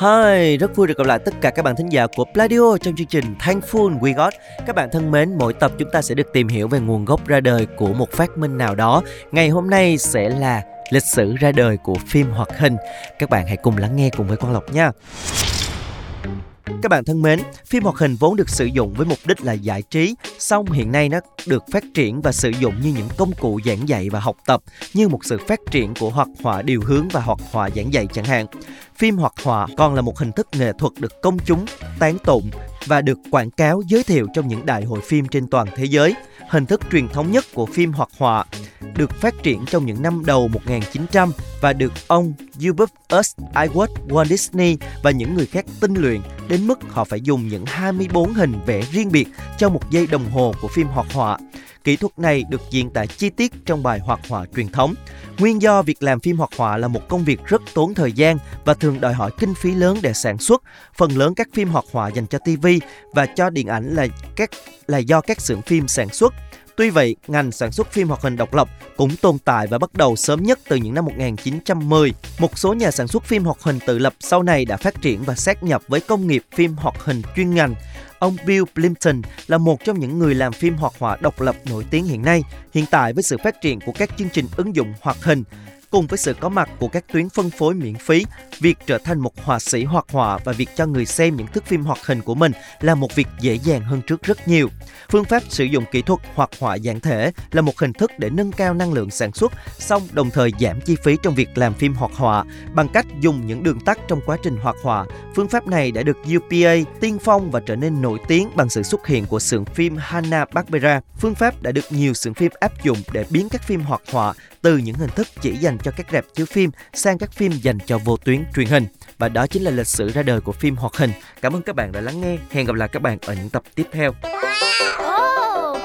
Hi, rất vui được gặp lại tất cả các bạn thính giả của Pladio trong chương trình Thankful We Got. Các bạn thân mến, mỗi tập chúng ta sẽ được tìm hiểu về nguồn gốc ra đời của một phát minh nào đó. Ngày hôm nay sẽ là lịch sử ra đời của phim hoạt hình. Các bạn hãy cùng lắng nghe cùng với Quang Lộc nha. Các bạn thân mến, phim hoạt hình vốn được sử dụng với mục đích là giải trí, song hiện nay nó được phát triển và sử dụng như những công cụ giảng dạy và học tập, như một sự phát triển của hoạt họa điều hướng và hoạt họa giảng dạy chẳng hạn. Phim hoạt họa còn là một hình thức nghệ thuật được công chúng tán tụng và được quảng cáo giới thiệu trong những đại hội phim trên toàn thế giới. Hình thức truyền thống nhất của phim hoạt họa được phát triển trong những năm đầu 1900 và được ông Hubert US, Iwerks, Walt Disney và những người khác tinh luyện đến mức họ phải dùng những 24 hình vẽ riêng biệt cho một giây đồng hồ của phim hoạt họa. Kỹ thuật này được diễn tả chi tiết trong bài hoạt họa truyền thống. Nguyên do việc làm phim hoạt họa là một công việc rất tốn thời gian và thường đòi hỏi kinh phí lớn để sản xuất. Phần lớn các phim hoạt họa dành cho TV và cho điện ảnh là các là do các xưởng phim sản xuất. Tuy vậy, ngành sản xuất phim hoạt hình độc lập cũng tồn tại và bắt đầu sớm nhất từ những năm 1910. Một số nhà sản xuất phim hoạt hình tự lập sau này đã phát triển và sát nhập với công nghiệp phim hoạt hình chuyên ngành. Ông Bill Plimpton là một trong những người làm phim hoạt họa độc lập nổi tiếng hiện nay. Hiện tại với sự phát triển của các chương trình ứng dụng hoạt hình, cùng với sự có mặt của các tuyến phân phối miễn phí, việc trở thành một họa sĩ hoạt họa và việc cho người xem những thước phim hoạt hình của mình là một việc dễ dàng hơn trước rất nhiều. Phương pháp sử dụng kỹ thuật hoạt họa dạng thể là một hình thức để nâng cao năng lượng sản xuất, song đồng thời giảm chi phí trong việc làm phim hoạt họa bằng cách dùng những đường tắt trong quá trình hoạt họa. Phương pháp này đã được UPA tiên phong và trở nên nổi tiếng bằng sự xuất hiện của xưởng phim Hanna-Barbera. Phương pháp đã được nhiều xưởng phim áp dụng để biến các phim hoạt họa từ những hình thức chỉ dành cho các rạp chiếu phim sang các phim dành cho vô tuyến truyền hình. Và đó chính là lịch sử ra đời của phim hoạt hình. Cảm ơn các bạn đã lắng nghe. Hẹn gặp lại các bạn ở những tập tiếp theo. Wow. Oh,